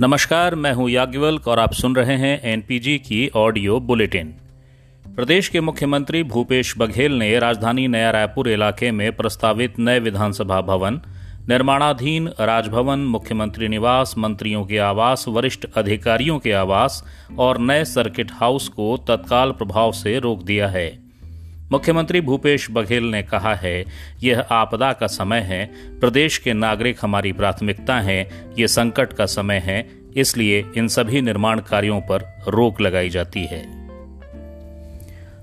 नमस्कार, मैं हूँ याज्ञवल्क और आप सुन रहे हैं एनपीजी की ऑडियो बुलेटिन। प्रदेश के मुख्यमंत्री भूपेश बघेल ने राजधानी नया रायपुर इलाके में प्रस्तावित नए विधानसभा भवन, निर्माणाधीन राजभवन, मुख्यमंत्री निवास, मंत्रियों के आवास, वरिष्ठ अधिकारियों के आवास और नए सर्किट हाउस को तत्काल प्रभाव से रोक दिया है। मुख्यमंत्री भूपेश बघेल ने कहा है, यह आपदा का समय है, प्रदेश के नागरिक हमारी प्राथमिकता हैं, ये संकट का समय है, इसलिए इन सभी निर्माण कार्यों पर रोक लगाई जाती है।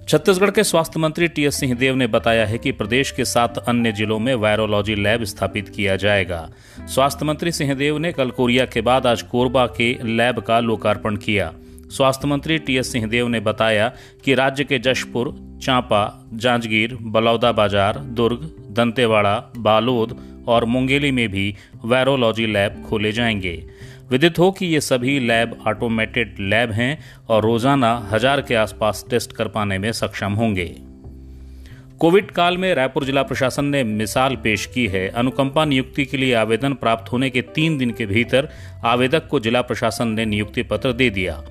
छत्तीसगढ़ के स्वास्थ्य मंत्री टीएस सिंहदेव ने बताया है कि प्रदेश के सात अन्य जिलों में वायरोलॉजी लैब स्थापित किया जाएगा। स्वास्थ्य मंत्री सिंहदेव ने कल कोरिया के बाद आज कोरबा के लैब का लोकार्पण किया। स्वास्थ्य मंत्री टीएस सिंहदेव ने बताया कि राज्य के जशपुर, चांपा, जांजगीर बलौदा बाज़ार दुर्ग, दंतेवाड़ा, बालोद और मुंगेली में भी वायरोलॉजी लैब खोले जाएँगे। विदित हो कि ये सभी लैब ऑटोमेटेड लैब हैं और रोज़ाना हज़ार के आसपास टेस्ट कर पाने में सक्षम होंगे। कोविड काल में रायपुर जिला प्रशासन ने मिसाल पेश की है। अनुकंपा नियुक्ति के लिए आवेदन प्राप्त होने के तीन दिन के भीतर आवेदक को जिला प्रशासन ने नियुक्ति पत्र दे दिया।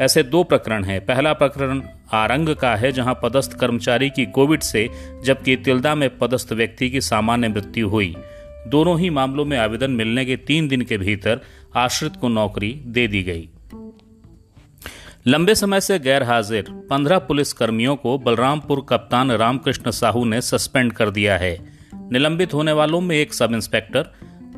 ऐसे दो प्रकरण हैं। पहला प्रकरण आरंग का है, जहाँ पदस्थ कर्मचारी की कोविड से, जबकि तिलदा में पदस्थ व्यक्ति की सामान्य मृत्यु हुई। दोनों ही मामलों में आवेदन मिलने के तीन दिन के भीतर आश्रित को नौकरी दे दी गई। लंबे समय से गैर हाजिर पंद्रह पुलिस कर्मियों को बलरामपुर कप्तान रामकृष्ण साहू ने सस्पेंड कर दिया है। निलंबित होने वालों में एक सब इंस्पेक्टर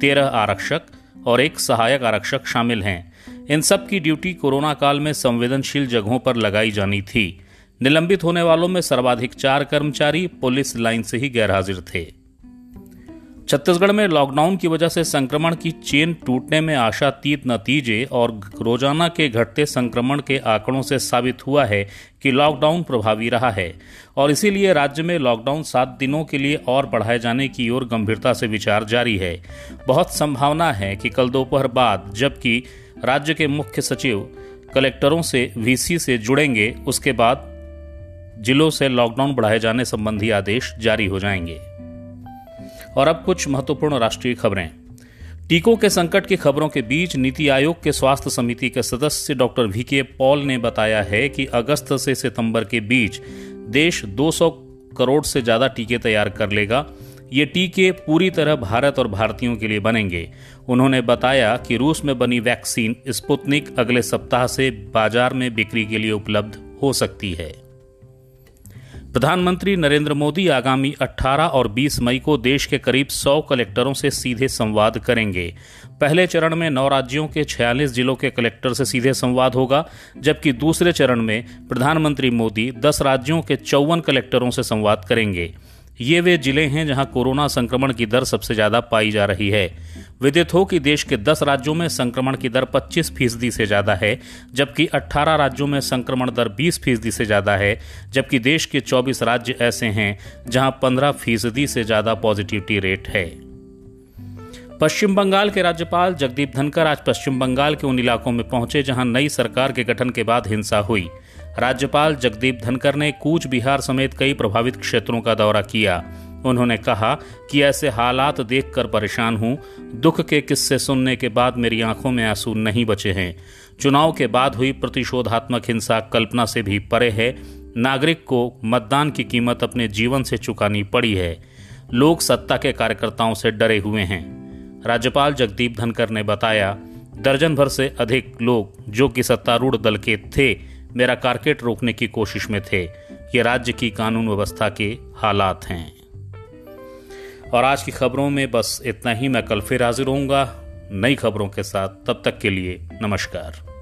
तेरह आरक्षक और एक सहायक आरक्षक शामिल हैं। इन सब की ड्यूटी कोरोना काल में संवेदनशील जगहों पर लगाई जानी थी। निलंबित होने वालों में सर्वाधिक चार कर्मचारी पुलिस लाइन से ही गैरहाजिर थे। छत्तीसगढ़ में लॉकडाउन की वजह से संक्रमण की चेन टूटने में आशातीत नतीजे और रोज़ाना के घटते संक्रमण के आंकड़ों से साबित हुआ है कि लॉकडाउन प्रभावी रहा है और इसीलिए राज्य में लॉकडाउन सात दिनों के लिए और बढ़ाए जाने की ओर गंभीरता से विचार जारी है। बहुत संभावना है कि कल दोपहर बाद, जबकि राज्य के मुख्य सचिव कलेक्टरों से वीसी से जुड़ेंगे, उसके बाद जिलों से लॉकडाउन बढ़ाए जाने संबंधी आदेश जारी हो जाएँगे। और अब कुछ महत्वपूर्ण राष्ट्रीय खबरें। टीकों के संकट की खबरों के बीच नीति आयोग के स्वास्थ्य समिति के सदस्य डॉक्टर वी के पॉल ने बताया है कि अगस्त से सितंबर के बीच देश 200 करोड़ से ज़्यादा टीके तैयार कर लेगा। ये टीके पूरी तरह भारत और भारतीयों के लिए बनेंगे। उन्होंने बताया कि रूस में बनी वैक्सीन स्पुतनिक अगले सप्ताह से बाज़ार में बिक्री के लिए उपलब्ध हो सकती है। प्रधानमंत्री नरेंद्र मोदी आगामी 18 और 20 मई को देश के करीब 100 कलेक्टरों से सीधे संवाद करेंगे। पहले चरण में नौ राज्यों के 46 जिलों के कलेक्टर से सीधे संवाद होगा, जबकि दूसरे चरण में प्रधानमंत्री मोदी 10 राज्यों के चौवन कलेक्टरों से संवाद करेंगे। ये वे ज़िले हैं जहाँ कोरोना संक्रमण की दर सबसे ज़्यादा पाई जा रही है। विदित हो कि देश के 10 राज्यों में संक्रमण की दर 25 फ़ीसदी से ज़्यादा है, जबकि 18 राज्यों में संक्रमण दर 20 फ़ीसदी से ज़्यादा है, जबकि देश के 24 राज्य ऐसे हैं जहाँ 15 फ़ीसदी से ज़्यादा पॉजिटिविटी रेट है। पश्चिम बंगाल के राज्यपाल जगदीप धनकर आज पश्चिम बंगाल के उन इलाकों में पहुँचे जहाँ नई सरकार के गठन के बाद हिंसा हुई। राज्यपाल जगदीप धनकर ने कूच बिहार समेत कई प्रभावित क्षेत्रों का दौरा किया। उन्होंने कहा कि ऐसे हालात देखकर परेशान हूँ। दुख के किस्से सुनने के बाद मेरी आँखों में आँसू नहीं बचे हैं। चुनाव के बाद हुई प्रतिशोधात्मक हिंसा कल्पना से भी परे है। नागरिक को मतदान की कीमत अपने जीवन से चुकानी पड़ी है। लोग सत्ता के कार्यकर्ताओं से डरे हुए हैं। राज्यपाल जगदीप धनकर ने बताया, दर्जन भर से अधिक लोग जो कि सत्तारूढ़ दल के थे मेरा कारकेट रोकने की कोशिश में थे। ये राज्य की कानून व्यवस्था के हालात हैं। और आज की खबरों में बस इतना ही। मैं कल फिर हाजिर होऊँगा नई खबरों के साथ। तब तक के लिए नमस्कार।